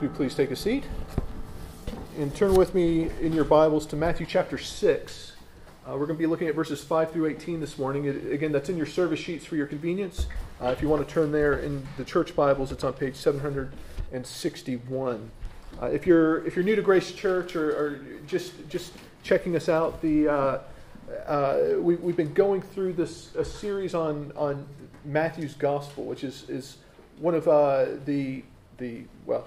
Do please take a seat and turn with me in your Bibles to Matthew chapter 6. Uh, we're going to be looking at verses 5 through 18 this morning. It, again, that's in your service sheets for your convenience. Uh, if you want to turn there in the church Bibles, it's on page 761. Uh, if you're if you're new to Grace Church or, or just just checking us out, the uh, uh, we, we've been going through this a series on on Matthew's Gospel, which is is one of uh, the the well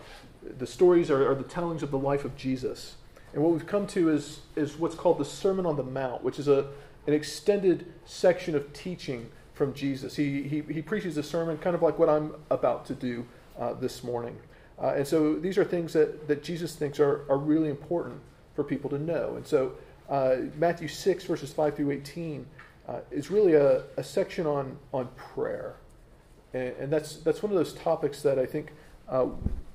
the stories are, are, the tellings of the life of Jesus. And what we've come to is, is what's called the Sermon on the Mount, which is a, an extended section of teaching from Jesus. He, he, he preaches a sermon kind of like what I'm about to do uh, this morning. Uh, and so these are things that, that Jesus thinks are, are really important for people to know. And so uh, Matthew 6, verses 5 through 18, uh, is really a, a section on, on prayer. And, and, that's, that's one of those topics that I think uh,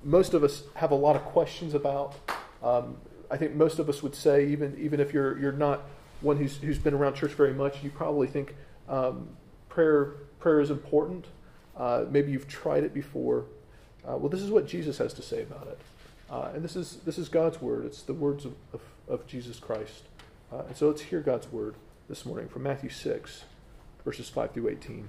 most of us have a lot of questions about. Um, I think most of us would say, even even if you're you're not one who's who's been around church very much, you probably think um, prayer prayer is important. Uh, maybe you've tried it before. Uh, well, this is what Jesus has to say about it, uh, and this is this is God's word. It's the words of of, of Jesus Christ, uh, and so let's hear God's word this morning from Matthew six, verses five through eighteen.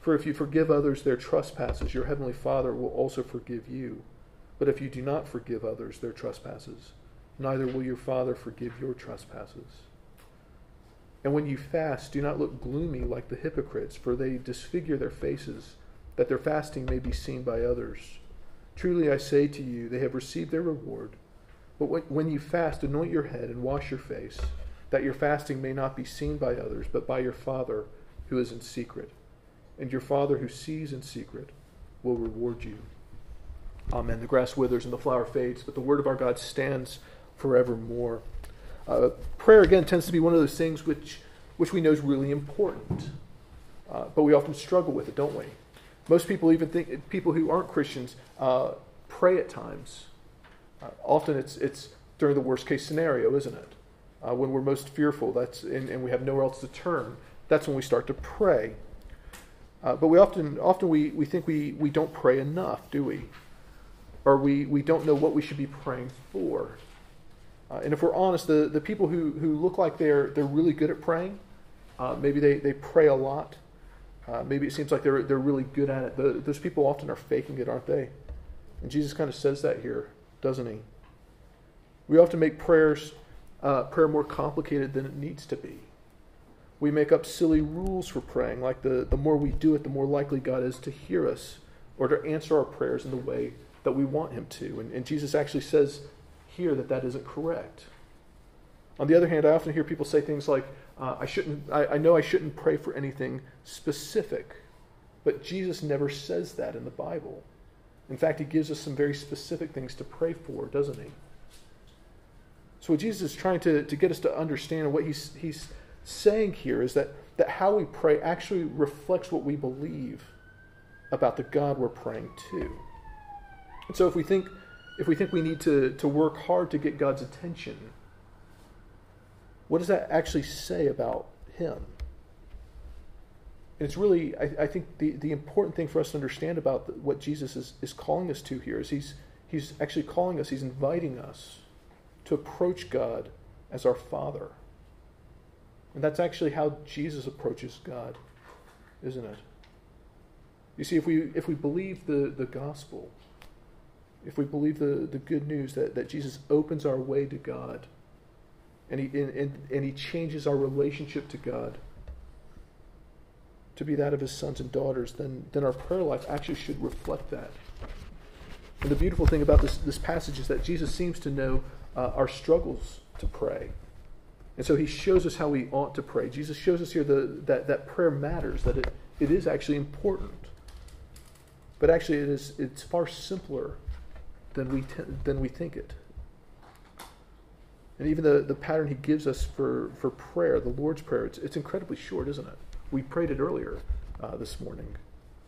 For if you forgive others their trespasses, your heavenly Father will also forgive you. But if you do not forgive others their trespasses, neither will your Father forgive your trespasses. And when you fast, do not look gloomy like the hypocrites, for they disfigure their faces, that their fasting may be seen by others. Truly I say to you, they have received their reward. But when you fast, anoint your head and wash your face, that your fasting may not be seen by others, but by your Father who is in secret and your Father who sees in secret will reward you. Amen. The grass withers and the flower fades, but the word of our God stands forevermore. Uh, prayer, again, tends to be one of those things which, which we know is really important, uh, but we often struggle with it, don't we? Most people, even think, people who aren't Christians, uh, pray at times. Uh, often it's, it's during the worst case scenario, isn't it? Uh, when we're most fearful that's, and, and we have nowhere else to turn, that's when we start to pray. Uh, but we often, often we, we think we, we don't pray enough, do we? Or we, we don't know what we should be praying for. Uh, and if we're honest, the, the people who, who look like they're, they're really good at praying, uh, maybe they, they pray a lot, uh, maybe it seems like they're, they're really good at it. The, those people often are faking it, aren't they? And Jesus kind of says that here, doesn't he? We often make prayers, uh, prayer more complicated than it needs to be we make up silly rules for praying, like the, the more we do it, the more likely God is to hear us or to answer our prayers in the way that we want Him to. And, and Jesus actually says here that that isn't correct. On the other hand, I often hear people say things like, uh, I, shouldn't, I, I know I shouldn't pray for anything specific, but Jesus never says that in the Bible. In fact, He gives us some very specific things to pray for, doesn't He? So, what Jesus is trying to, to get us to understand, and what he's, he's saying here is that, that how we pray actually reflects what we believe about the God we're praying to. And so if we think if we think we need to, to work hard to get God's attention, what does that actually say about him? And it's really, I, I, think, the, the important thing for us to understand about what Jesus is, is calling us to here is he's, he's actually calling us, he's inviting us to approach God as our Father. And that's actually how Jesus approaches God, isn't it? You see, if we, if we believe the, the gospel, if we believe the, the good news that, that Jesus opens our way to God and he, and, and, and he changes our relationship to God to be that of his sons and daughters, then, then our prayer life actually should reflect that. And the beautiful thing about this, this passage is that Jesus seems to know uh, our struggles to pray. And so he shows us how we ought to pray. Jesus shows us here the, that, that prayer matters, that it, it is actually important. But actually, it is, it's far simpler than we, t- than we think it. And even the, the pattern he gives us for, for prayer, the Lord's Prayer, it's, it's incredibly short, isn't it? We prayed it earlier uh, this morning.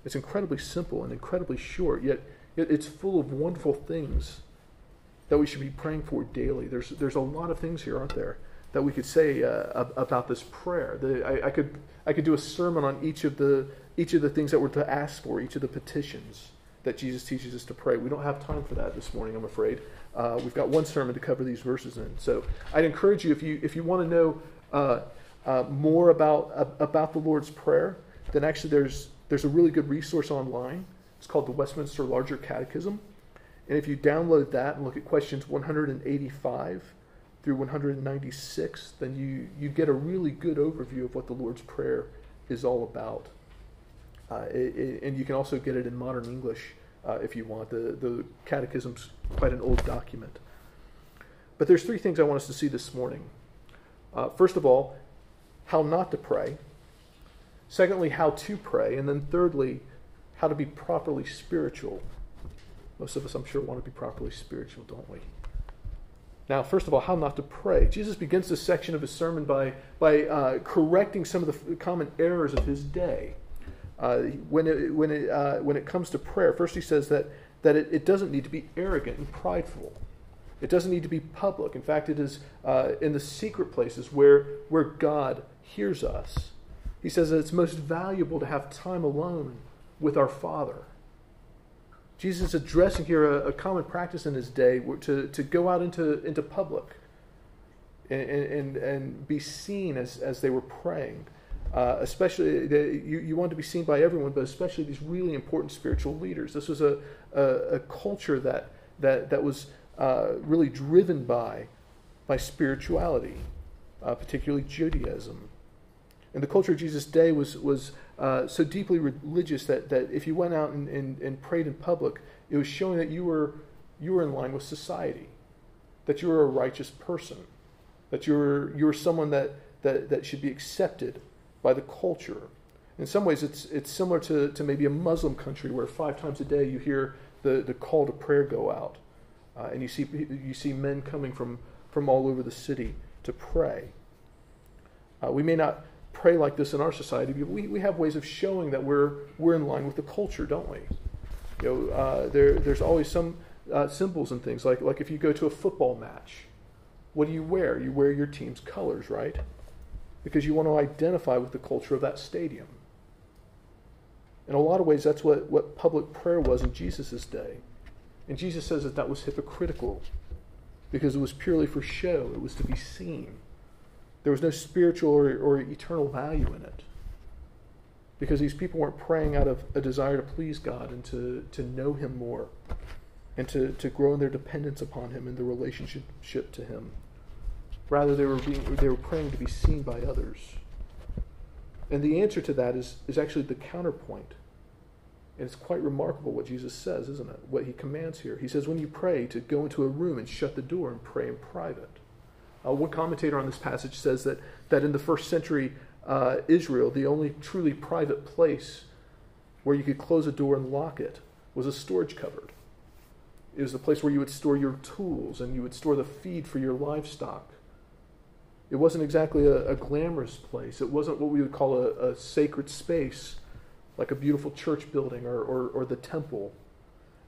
It's incredibly simple and incredibly short, yet it's full of wonderful things that we should be praying for daily. There's, there's a lot of things here, aren't there, that we could say uh, about this prayer. The, I, I, could, I could do a sermon on each of, the, each of the things that we're to ask for, each of the petitions that Jesus teaches us to pray. We don't have time for that this morning, I'm afraid. Uh, we've got one sermon to cover these verses in. So I'd encourage you, if you, if you want to know uh, uh, more about, about the Lord's Prayer, then actually there's, there's a really good resource online. It's called the Westminster Larger Catechism. And if you download that and look at questions 185 through 196, then you, you get a really good overview of what the Lord's Prayer is all about. Uh, it, it, and you can also get it in modern English uh, if you want. The, the Catechism's quite an old document. But there's three things I want us to see this morning. Uh, first of all, how not to pray. Secondly, how to pray. And then thirdly, how to be properly spiritual. Most of us, I'm sure, want to be properly spiritual, don't we? Now, first of all, how not to pray. Jesus begins this section of his sermon by, by uh, correcting some of the common errors of his day. Uh, when, it, when, it, uh, when it comes to prayer, first he says that, that it, it, doesn't need to be arrogant and prideful. It doesn't need to be public. In fact, it is uh, in the secret places where, where God hears us. He says that it's most valuable to have time alone with our Father. Jesus is addressing here a, a common practice in his day to, to go out into, into public and, and, and be seen as, as they were praying. Uh, especially, the, you, you want to be seen by everyone, but especially these really important spiritual leaders. This was a, a, a culture that, that, that was uh, really driven by, by spirituality, uh, particularly Judaism. And the culture of Jesus' day was, was uh, so deeply religious that, that if you went out and, and, and prayed in public, it was showing that you were, you were in line with society, that you were a righteous person, that you were, you were someone that, that, that should be accepted by the culture. In some ways, it's, it's similar to, to maybe a Muslim country where five times a day you hear the, the call to prayer go out. Uh, and you see, you see men coming from, from all over the city to pray. Uh, we may not pray like this in our society, we, we have ways of showing that we're, we're in line with the culture, don't we? You know, uh, there, there's always some uh, symbols and things, like, like if you go to a football match, what do you wear? You wear your team's colors, right? because you want to identify with the culture of that stadium. In a lot of ways, that's what, what public prayer was in Jesus' day. And Jesus says that that was hypocritical because it was purely for show, it was to be seen. There was no spiritual or, or eternal value in it. Because these people weren't praying out of a desire to please God and to, to know Him more and to, to grow in their dependence upon Him and their relationship to Him. Rather, they were, being, they were praying to be seen by others. And the answer to that is, is actually the counterpoint. And it's quite remarkable what Jesus says, isn't it? What he commands here. He says, when you pray, to go into a room and shut the door and pray in private. Uh, one commentator on this passage says that, that in the first century uh, Israel, the only truly private place where you could close a door and lock it was a storage cupboard. It was the place where you would store your tools and you would store the feed for your livestock. It wasn't exactly a, a glamorous place. It wasn't what we would call a, a sacred space, like a beautiful church building or, or, or the temple.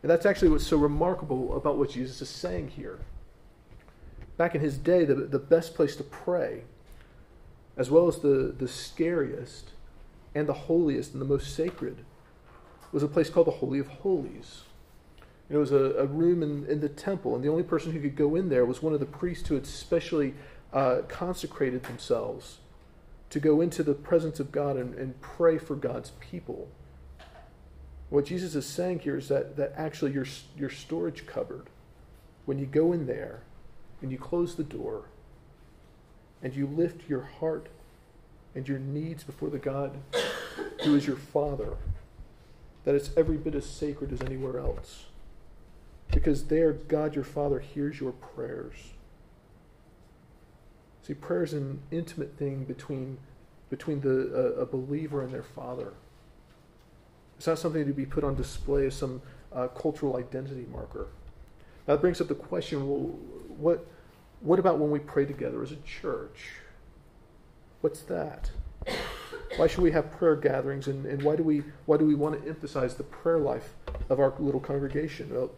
And that's actually what's so remarkable about what Jesus is saying here. Back in his day, the, the best place to pray, as well as the, the scariest and the holiest and the most sacred, was a place called the Holy of Holies. It was a, a room in, in the temple, and the only person who could go in there was one of the priests who had specially uh, consecrated themselves to go into the presence of God and, and pray for God's people. What Jesus is saying here is that, that actually your, your storage cupboard, when you go in there and you close the door and you lift your heart and your needs before the God who is your Father, that it's every bit as sacred as anywhere else. Because there, God your Father hears your prayers. See, prayer is an intimate thing between, between the, a believer and their Father. It's not something to be put on display as some uh, cultural identity marker. That brings up the question well, what, what about when we pray together as a church? What's that? Why should we have prayer gatherings and, and why, do we, why do we want to emphasize the prayer life of our little congregation? Well,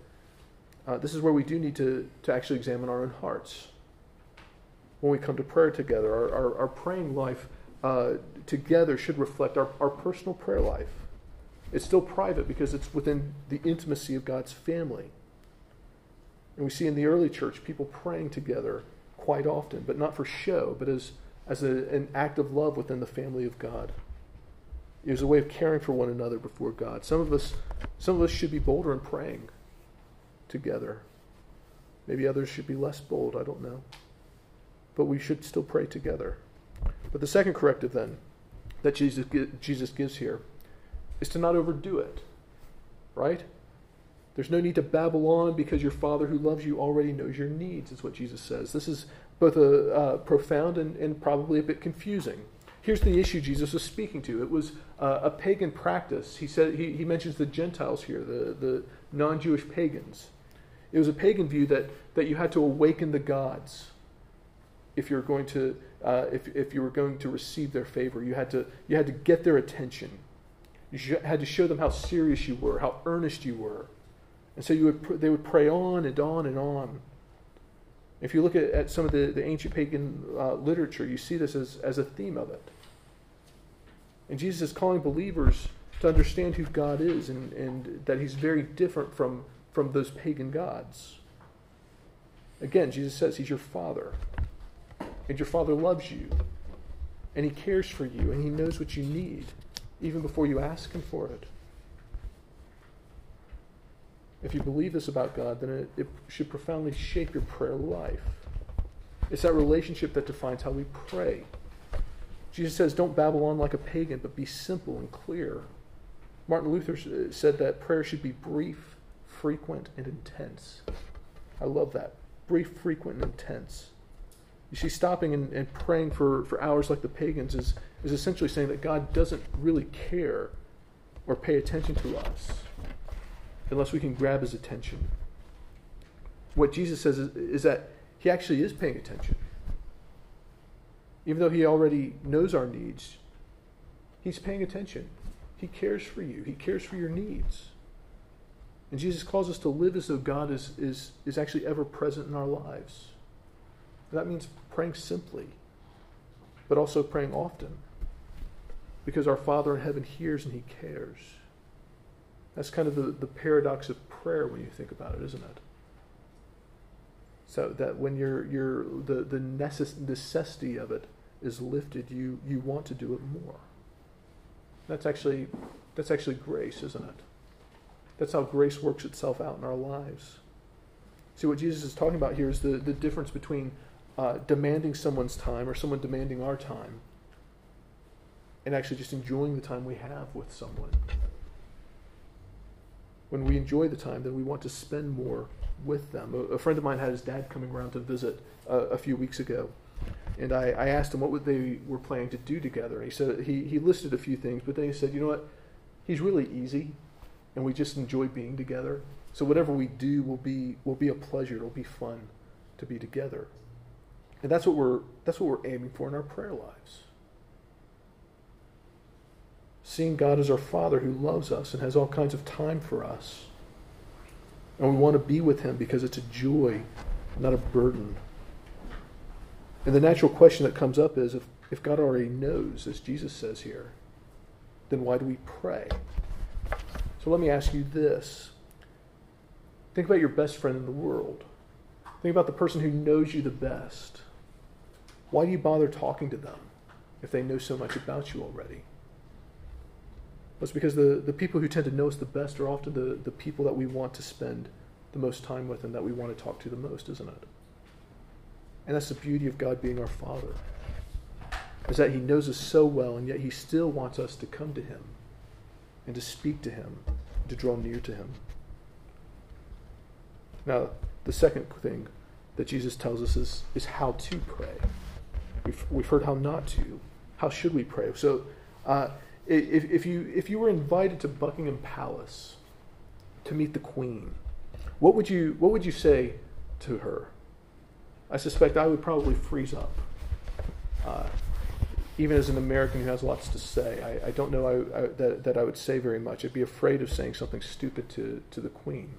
uh, this is where we do need to, to actually examine our own hearts. When we come to prayer together, our, our, our praying life uh, together should reflect our, our personal prayer life. It's still private because it's within the intimacy of God's family. And we see in the early church people praying together quite often, but not for show, but as, as a, an act of love within the family of God. It was a way of caring for one another before God. Some of us, some of us should be bolder in praying together. Maybe others should be less bold, I don't know. But we should still pray together. But the second corrective then that Jesus, Jesus gives here is to not overdo it. Right? There's no need to babble on because your Father who loves you already knows your needs, is what Jesus says. This is both a uh, profound and, and, probably a bit confusing. Here's the issue Jesus was speaking to. It was uh, a pagan practice. He said he, he mentions the Gentiles here, the, the non-Jewish pagans. It was a pagan view that, that you had to awaken the gods if you're going to uh, if, if you were going to receive their favor. You had to you had to get their attention. You had to show them how serious you were, how earnest you were. And so you would, they would pray on and on and on. If you look at, at some of the, the ancient pagan uh, literature, you see this as, as a theme of it. And Jesus is calling believers to understand who God is and, and that he's very different from, from those pagan gods. Again, Jesus says he's your father. And your father loves you. And he cares for you. And he knows what you need even before you ask Him for it. If you believe this about God, then it, it, should profoundly shape your prayer life. It's that relationship that defines how we pray. Jesus says, Don't babble on like a pagan, but be simple and clear. Martin Luther said that prayer should be brief, frequent, and intense. I love that. Brief, frequent, and intense. You see, stopping and, and praying for, for hours like the pagans is, is essentially saying that God doesn't really care or pay attention to us unless we can grab his attention. What Jesus says is, is that he actually is paying attention. Even though he already knows our needs, he's paying attention. He cares for you, he cares for your needs. And Jesus calls us to live as though God is, is, is actually ever present in our lives. That means praying simply, but also praying often. Because our Father in heaven hears and he cares. That's kind of the, the paradox of prayer when you think about it, isn't it? So that when you're, you're the, the necess- necessity of it is lifted, you, you want to do it more. That's actually, that's actually grace, isn't it? That's how grace works itself out in our lives. See, what Jesus is talking about here is the, the difference between uh, demanding someone's time or someone demanding our time and actually just enjoying the time we have with someone. When we enjoy the time, then we want to spend more with them. A, a friend of mine had his dad coming around to visit uh, a few weeks ago, and I, I asked him what they were planning to do together. And he said he, he listed a few things, but then he said, you know what, he's really easy, and we just enjoy being together. So whatever we do will be will be a pleasure. It'll be fun to be together. And that's what we're that's what we're aiming for in our prayer lives. Seeing God as our Father who loves us and has all kinds of time for us. And we want to be with him because it's a joy, not a burden. And the natural question that comes up is if, if God already knows, as Jesus says here, then why do we pray? So let me ask you this. Think about your best friend in the world. Think about the person who knows you the best. Why do you bother talking to them if they know so much about you already? It's because the, the people who tend to know us the best are often the, the people that we want to spend the most time with and that we want to talk to the most, isn't it? And that's the beauty of God being our Father, is that He knows us so well, and yet He still wants us to come to Him and to speak to Him, to draw near to Him. Now, the second thing that Jesus tells us is, is how to pray. We've, we've heard how not to. How should we pray? So, uh, if, if, you, if you were invited to Buckingham Palace to meet the Queen, what would you, what would you say to her? I suspect I would probably freeze up. Uh, even as an American who has lots to say, I, I don't know I, I, that, that I would say very much. I'd be afraid of saying something stupid to, to the Queen.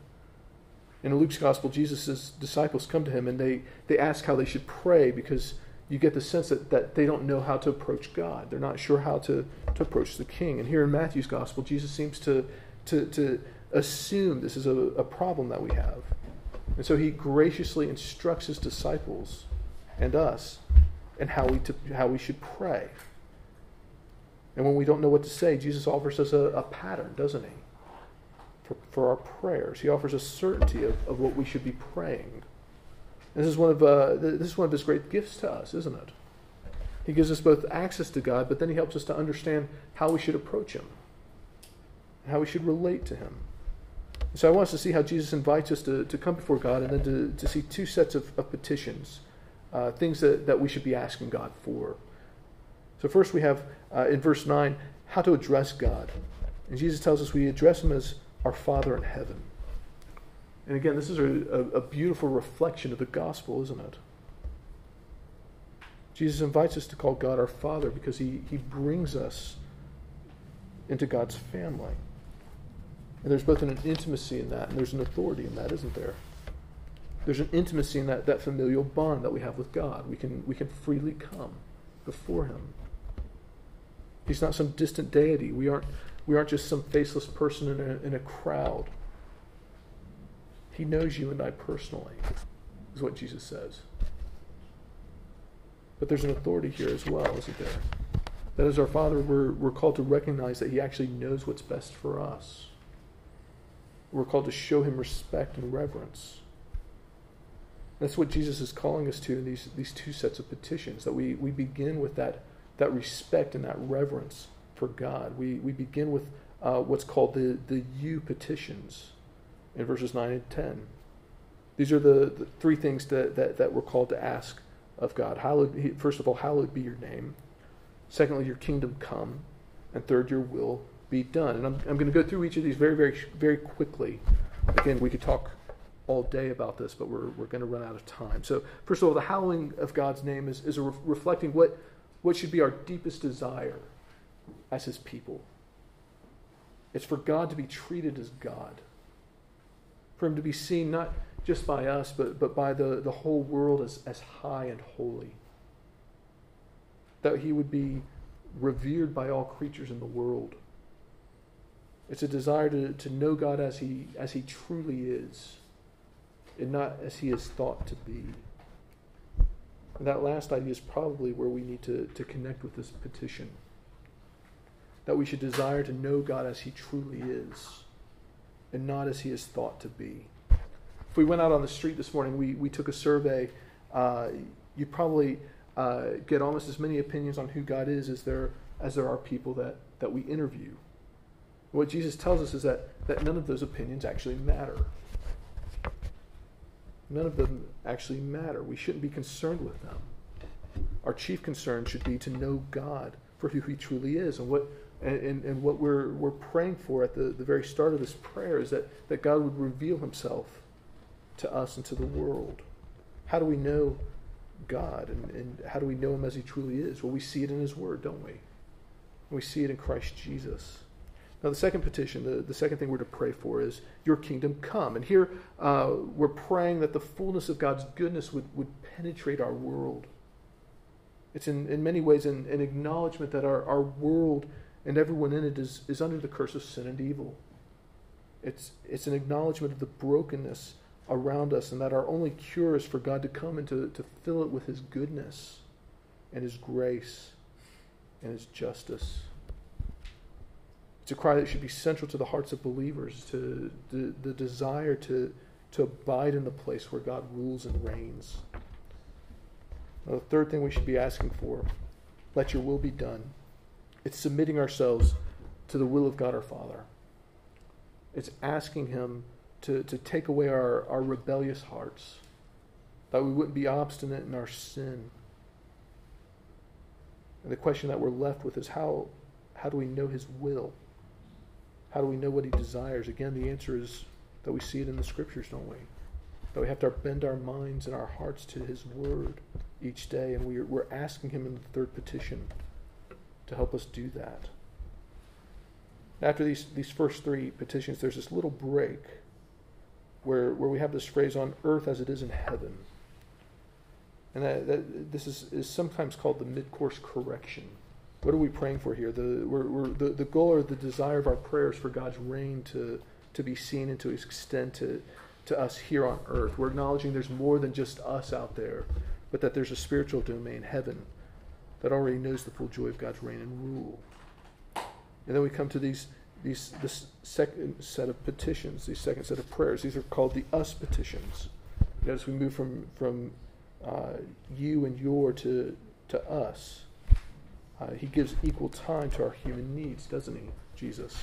In Luke's gospel, Jesus' disciples come to him and they, they ask how they should pray because you get the sense that, that they don't know how to approach God. They're not sure how to, to approach the king. And here in Matthew's gospel, Jesus seems to, to, to assume this is a, a problem that we have. And so he graciously instructs his disciples and us in how we, to, how we should pray. And when we don't know what to say, Jesus offers us a, a pattern, doesn't he? For, for our prayers. He offers a certainty of, of what we should be praying. This is one of uh, this is one of his great gifts to us, isn't it? He gives us both access to God, but then he helps us to understand how we should approach him, how we should relate to him. So I want us to see how Jesus invites us to, to come before God and then to, to see two sets of, of petitions, uh, things that, that we should be asking God for. So first we have uh, in verse 9 how to address God. And Jesus tells us we address him as our Father in heaven. And again, this is a, a, a beautiful reflection of the gospel, isn't it? Jesus invites us to call God our Father because he, he brings us into God's family. And there's both an intimacy in that and there's an authority in that, isn't there? There's an intimacy in that, that familial bond that we have with God. We can, we can freely come before Him. He's not some distant deity. We aren't, we aren't just some faceless person in a, in a crowd. He knows you and I personally, is what Jesus says. But there's an authority here as well, isn't there? That as our Father, we're, we're called to recognize that He actually knows what's best for us. We're called to show Him respect and reverence. That's what Jesus is calling us to in these, these two sets of petitions, that we, we begin with that, that respect and that reverence for God. We, we begin with uh, what's called the, the you petitions in verses 9 and 10. These are the, the three things that, that, that we're called to ask of God. Hallowed, first of all, hallowed be your name. Secondly, your kingdom come. And third, your will be done. And I'm, I'm going to go through each of these very, very, very quickly. Again, we could talk all day about this, but we're, we're going to run out of time. So, first of all, the hallowing of God's name is, is re- reflecting what, what should be our deepest desire as His people. It's for God to be treated as God for him to be seen not just by us, but, but by the, the whole world as, as high and holy. That he would be revered by all creatures in the world. It's a desire to, to know God as he, as he truly is, and not as he is thought to be. And that last idea is probably where we need to, to connect with this petition. That we should desire to know God as he truly is and not as he is thought to be. If we went out on the street this morning, we, we took a survey, uh, you'd probably uh, get almost as many opinions on who God is as there, as there are people that, that we interview. What Jesus tells us is that, that none of those opinions actually matter. None of them actually matter. We shouldn't be concerned with them. Our chief concern should be to know God for who he truly is and what and, and, and, what we're, we're praying for at the, the very start of this prayer is that, that God would reveal himself to us and to the world. How do we know God and, and how do we know him as he truly is? Well, we see it in his word, don't we? We see it in Christ Jesus. Now, the second petition, the, the second thing we're to pray for is your kingdom come. And here uh, we're praying that the fullness of God's goodness would, would penetrate our world. It's in, in many ways an, an acknowledgement that our, our world and everyone in it is, is under the curse of sin and evil. It's, it's an acknowledgement of the brokenness around us and that our only cure is for God to come and to, to fill it with His goodness and His grace and His justice. It's a cry that should be central to the hearts of believers, to the, the desire to, to abide in the place where God rules and reigns. Now, the third thing we should be asking for let your will be done. It's submitting ourselves to the will of God our Father. It's asking Him to, to take away our, our rebellious hearts, that we wouldn't be obstinate in our sin. And the question that we're left with is how, how do we know His will? How do we know what He desires? Again, the answer is that we see it in the Scriptures, don't we? That we have to bend our minds and our hearts to His Word each day, and we're, we're asking Him in the third petition to help us do that. After these, these first three petitions, there's this little break where, where we have this phrase on earth as it is in heaven. And that, that, this is, is sometimes called the mid course correction. What are we praying for here? The, we're, we're, the, the goal or the desire of our prayers for God's reign to, to be seen and to extend to, to us here on earth. We're acknowledging there's more than just us out there, but that there's a spiritual domain, heaven, that already knows the full joy of God's reign and rule. And then we come to these, these this second set of petitions, these second set of prayers. These are called the us petitions. As we move from from uh, you and your to to us, uh, he gives equal time to our human needs, doesn't he, Jesus?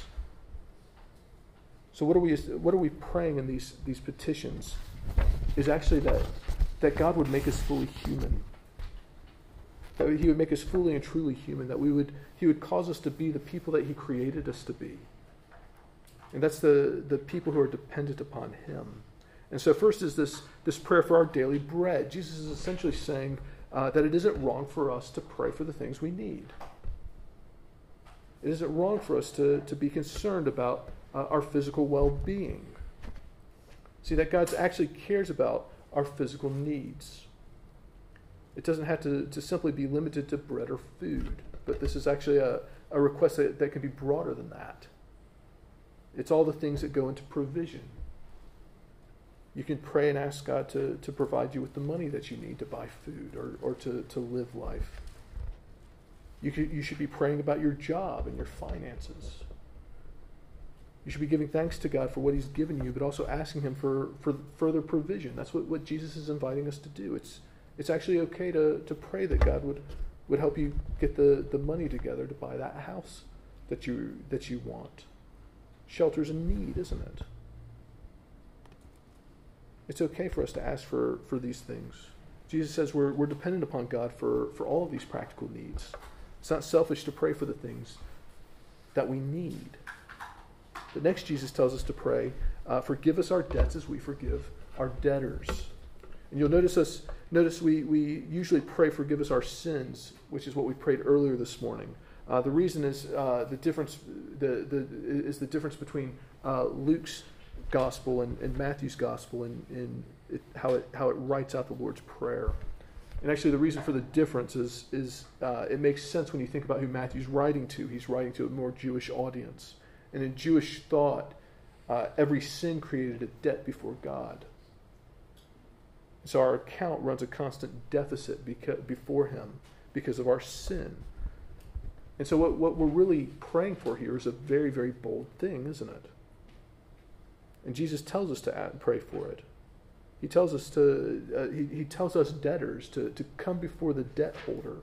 So what are we what are we praying in these these petitions? Is actually that that God would make us fully human that he would make us fully and truly human, that we would, he would cause us to be the people that he created us to be. And that's the, the people who are dependent upon him. And so, first is this, this prayer for our daily bread. Jesus is essentially saying uh, that it isn't wrong for us to pray for the things we need. It isn't wrong for us to, to be concerned about uh, our physical well being. See, that God actually cares about our physical needs. It doesn't have to, to simply be limited to bread or food, but this is actually a, a request that, that can be broader than that. It's all the things that go into provision. You can pray and ask God to, to provide you with the money that you need to buy food or, or to, to live life. You, could, you should be praying about your job and your finances. You should be giving thanks to God for what He's given you, but also asking Him for, for further provision. That's what, what Jesus is inviting us to do. It's, it's actually okay to, to pray that God would, would help you get the, the money together to buy that house that you, that you want. Shelter's a need, isn't it? It's okay for us to ask for, for these things. Jesus says we're, we're dependent upon God for, for all of these practical needs. It's not selfish to pray for the things that we need. But next, Jesus tells us to pray, uh, forgive us our debts as we forgive our debtors. And you'll notice us notice we, we usually pray forgive us our sins, which is what we prayed earlier this morning. Uh, the reason is uh, the difference the, the, is the difference between uh, Luke's gospel and, and Matthew's gospel and, and it, how it how it writes out the Lord's prayer. And actually, the reason for the difference is is uh, it makes sense when you think about who Matthew's writing to. He's writing to a more Jewish audience, and in Jewish thought, uh, every sin created a debt before God. So our account runs a constant deficit because, before Him because of our sin. And so, what, what we're really praying for here is a very, very bold thing, isn't it? And Jesus tells us to pray for it. He tells us to, uh, he, he tells us debtors to, to come before the debt holder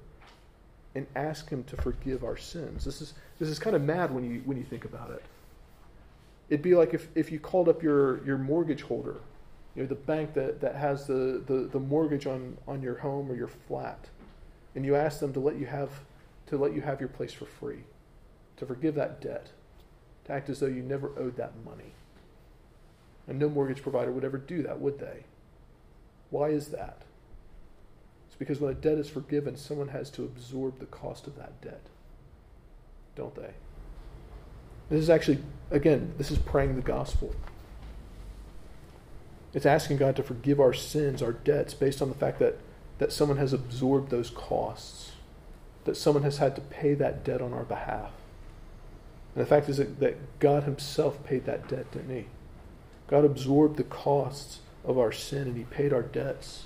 and ask him to forgive our sins. This is, this is kind of mad when you, when you think about it. It'd be like if, if you called up your, your mortgage holder you know, the bank that, that has the, the, the mortgage on, on your home or your flat, and you ask them to let you have to let you have your place for free, to forgive that debt, to act as though you never owed that money. And no mortgage provider would ever do that, would they? Why is that? It's because when a debt is forgiven, someone has to absorb the cost of that debt, don't they? This is actually, again, this is praying the gospel. It's asking God to forgive our sins, our debts, based on the fact that, that someone has absorbed those costs, that someone has had to pay that debt on our behalf. And the fact is that, that God Himself paid that debt, didn't He? God absorbed the costs of our sin and He paid our debts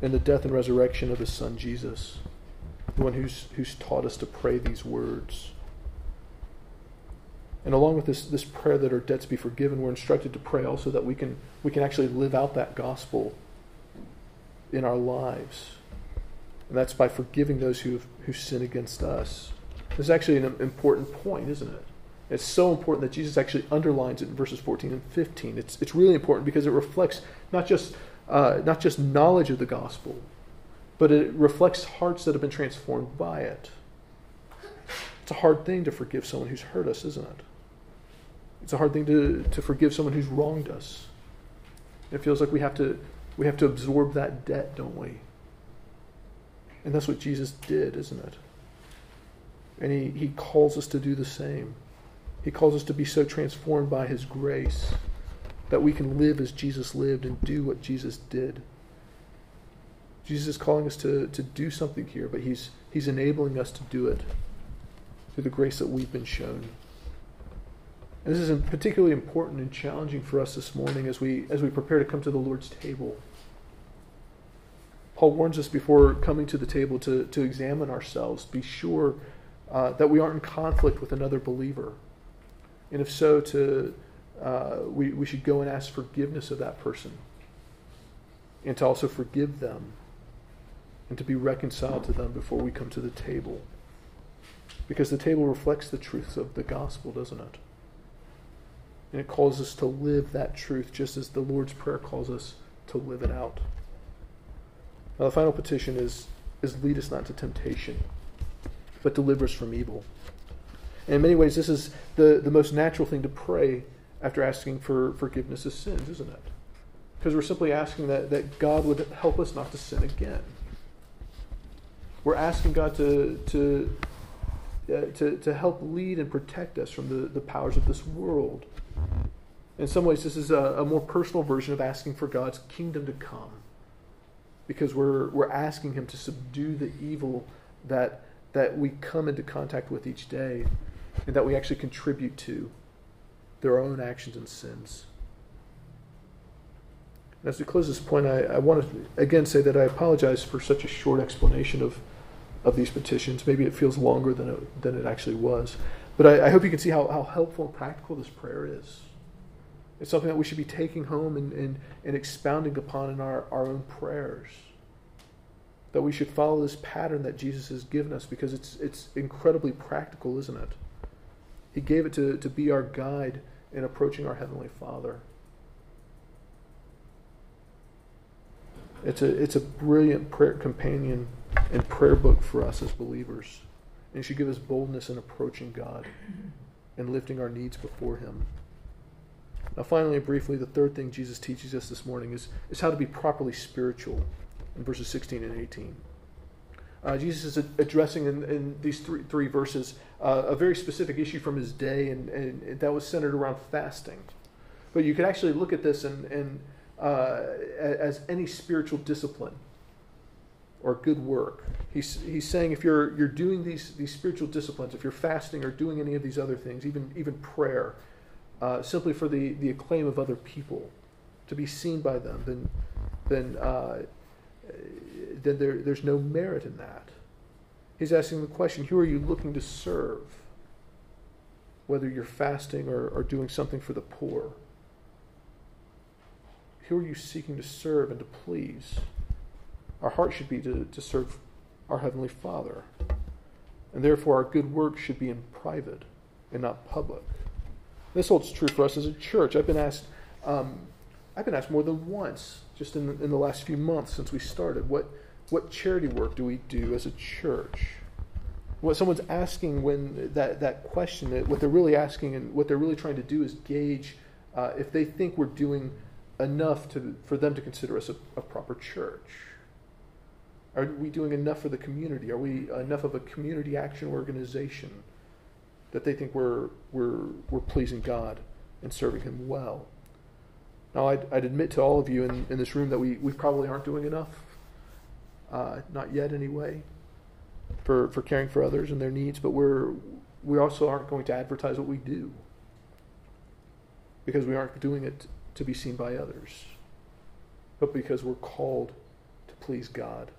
in the death and resurrection of His Son Jesus, the one who's, who's taught us to pray these words. And along with this, this prayer that our debts be forgiven, we're instructed to pray also that we can, we can actually live out that gospel in our lives. And that's by forgiving those who, who sin against us. This is actually an important point, isn't it? It's so important that Jesus actually underlines it in verses 14 and 15. It's, it's really important because it reflects not just, uh, not just knowledge of the gospel, but it reflects hearts that have been transformed by it. It's a hard thing to forgive someone who's hurt us, isn't it? It's a hard thing to, to forgive someone who's wronged us. It feels like we have to we have to absorb that debt, don't we? And that's what Jesus did, isn't it? And he, he calls us to do the same. He calls us to be so transformed by his grace that we can live as Jesus lived and do what Jesus did. Jesus is calling us to, to do something here, but he's, he's enabling us to do it through the grace that we've been shown. And this is particularly important and challenging for us this morning as we, as we prepare to come to the Lord's table. Paul warns us before coming to the table to, to examine ourselves, be sure uh, that we aren't in conflict with another believer. And if so, to, uh, we, we should go and ask forgiveness of that person and to also forgive them and to be reconciled to them before we come to the table. Because the table reflects the truths of the gospel, doesn't it? And it calls us to live that truth just as the Lord's Prayer calls us to live it out. Now, the final petition is, is lead us not to temptation, but deliver us from evil. And in many ways, this is the, the most natural thing to pray after asking for forgiveness of sins, isn't it? Because we're simply asking that, that God would help us not to sin again. We're asking God to, to, uh, to, to help lead and protect us from the, the powers of this world. In some ways, this is a, a more personal version of asking for God's kingdom to come because we're, we're asking Him to subdue the evil that, that we come into contact with each day and that we actually contribute to their own actions and sins. And as we close this point, I, I want to again say that I apologize for such a short explanation of, of these petitions. Maybe it feels longer than it, than it actually was. But I, I hope you can see how, how helpful and practical this prayer is. It's something that we should be taking home and, and, and expounding upon in our, our own prayers. That we should follow this pattern that Jesus has given us because it's, it's incredibly practical, isn't it? He gave it to, to be our guide in approaching our Heavenly Father. It's a, it's a brilliant prayer companion and prayer book for us as believers. And should give us boldness in approaching God and lifting our needs before Him. Now, finally and briefly, the third thing Jesus teaches us this morning is, is how to be properly spiritual in verses 16 and 18. Uh, Jesus is addressing in, in these three, three verses uh, a very specific issue from his day, and, and, that was centered around fasting. But you could actually look at this and, and uh, as any spiritual discipline or good work. He's, he's saying if you're, you're doing these, these spiritual disciplines, if you're fasting or doing any of these other things, even, even prayer, uh, simply for the, the acclaim of other people, to be seen by them, then, then, uh, then there, there's no merit in that. He's asking the question who are you looking to serve? Whether you're fasting or, or doing something for the poor. Who are you seeking to serve and to please? Our heart should be to, to serve our Heavenly Father. And therefore, our good work should be in private and not public. This holds true for us as a church. I've been asked, um, I've been asked more than once, just in the, in the last few months since we started, what what charity work do we do as a church? What someone's asking when that that question, what they're really asking and what they're really trying to do is gauge uh, if they think we're doing enough to for them to consider us a, a proper church. Are we doing enough for the community? Are we enough of a community action organization that they think we're, we're, we're pleasing God and serving Him well. Now, I'd, I'd admit to all of you in, in this room that we, we probably aren't doing enough, uh, not yet anyway, for, for caring for others and their needs, but we're, we also aren't going to advertise what we do because we aren't doing it to be seen by others, but because we're called to please God.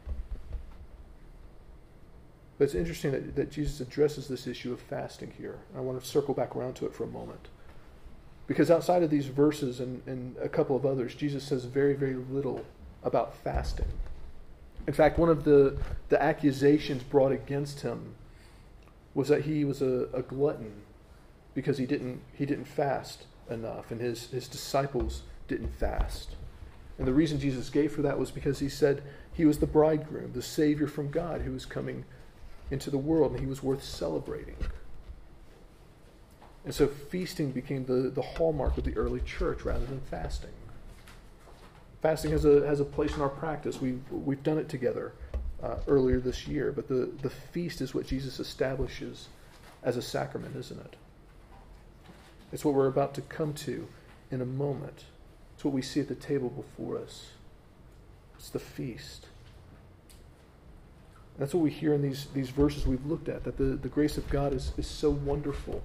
But it's interesting that, that Jesus addresses this issue of fasting here. I want to circle back around to it for a moment. Because outside of these verses and, and a couple of others, Jesus says very, very little about fasting. In fact, one of the, the accusations brought against him was that he was a, a glutton because he didn't, he didn't fast enough, and his, his disciples didn't fast. And the reason Jesus gave for that was because he said he was the bridegroom, the Savior from God who was coming into the world, and he was worth celebrating. And so feasting became the, the hallmark of the early church rather than fasting. Fasting has a, has a place in our practice. We've, we've done it together uh, earlier this year, but the, the feast is what Jesus establishes as a sacrament, isn't it? It's what we're about to come to in a moment. It's what we see at the table before us. It's the feast. That's what we hear in these, these verses we've looked at, that the, the grace of God is, is so wonderful.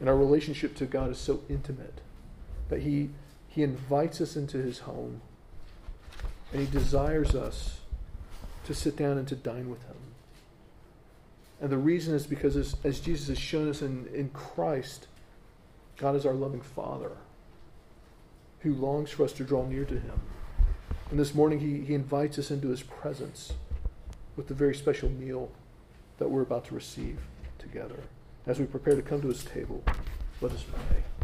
And our relationship to God is so intimate that He, he invites us into His home and He desires us to sit down and to dine with Him. And the reason is because, as, as Jesus has shown us in, in Christ, God is our loving Father who longs for us to draw near to Him. And this morning, He, he invites us into His presence with the very special meal that we're about to receive together. As we prepare to come to his table, let us pray.